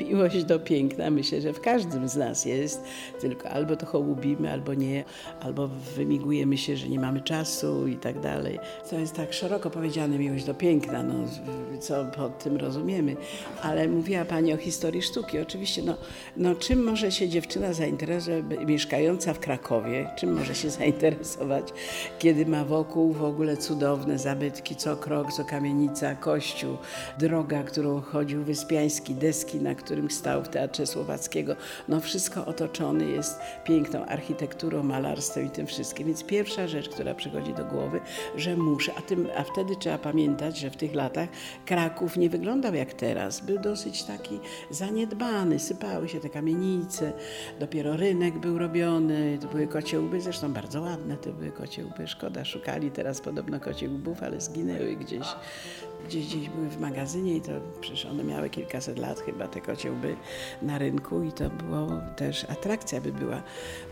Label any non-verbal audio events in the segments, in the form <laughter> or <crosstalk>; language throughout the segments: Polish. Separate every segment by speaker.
Speaker 1: miłość do piękna myślę, że w każdym z nas jest, tylko albo to hołubimy, albo nie, albo wymigujemy się, że nie mamy czasu i tak dalej. To jest tak szeroko powiedziane miłość do piękna, no, co pod tym rozumiemy. Ale mówiła Pani o historii sztuki. Oczywiście, no, no czym może się dziewczyna zainteresować, mieszkająca w Krakowie, czym może się zainteresować, kiedy ma wokół w ogóle cudowne zabytki, co krok, co kamienica, kościół, droga, którą chodził Wyspiański, deski, na którym stał w Teatrze Słowackiego. No wszystko otoczone jest piękną architekturą, malarstwem i tym wszystkim. Więc pierwsza rzecz, która przychodzi do głowy, że muszę, a, tym, a wtedy trzeba pamiętać, że w tych latach Kraków nie wyglądał jak teraz. Był dosyć taki zaniedbany, sypały się te kamienice, dopiero rynek był robiony, to były kocie łby, zresztą bardzo ładne to były kocie łby, szkoda, szukali teraz podobno kocie łbów, ale zginęły gdzieś gdzieś, gdzieś były w magazynie i to przecież one miały kilkaset lat chyba te kociełby na rynku i to było też atrakcja by była.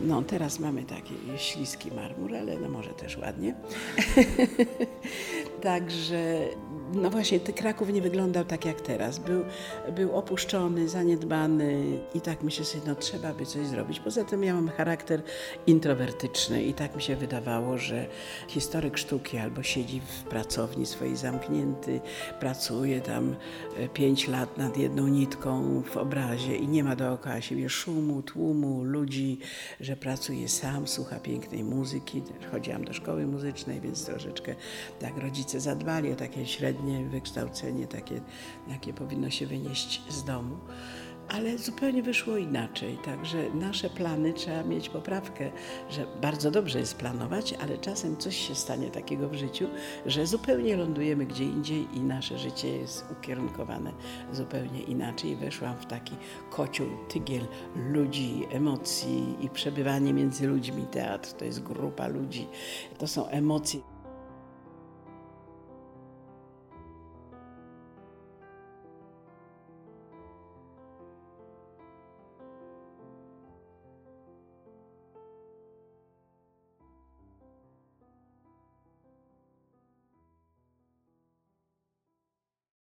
Speaker 1: No teraz mamy taki śliski marmur, ale no może też ładnie. <laughs> Także no właśnie, Kraków nie wyglądał tak jak teraz. Był, był opuszczony, zaniedbany i tak myślę sobie, no trzeba by coś zrobić. Poza tym ja mam charakter introwertyczny i tak mi się wydawało, że historyk sztuki albo siedzi w pracowni swojej zamknięty, pracuje tam e, pięć lat nad jedną nitką w obrazie i nie ma dookoła siebie szumu, tłumu, ludzi, że pracuje sam, słucha pięknej muzyki. Chodziłam do szkoły muzycznej, więc troszeczkę tak rodzice zadbali o takie średnie wykształcenie, takie, jakie powinno się wynieść z domu ale zupełnie wyszło inaczej. Także nasze plany trzeba mieć poprawkę, że bardzo dobrze jest planować, ale czasem coś się stanie takiego w życiu, że zupełnie lądujemy gdzie indziej i nasze życie jest ukierunkowane zupełnie inaczej. Weszłam w taki kocioł, tygiel ludzi, emocji i przebywanie między ludźmi. Teatr to jest grupa ludzi, to są emocje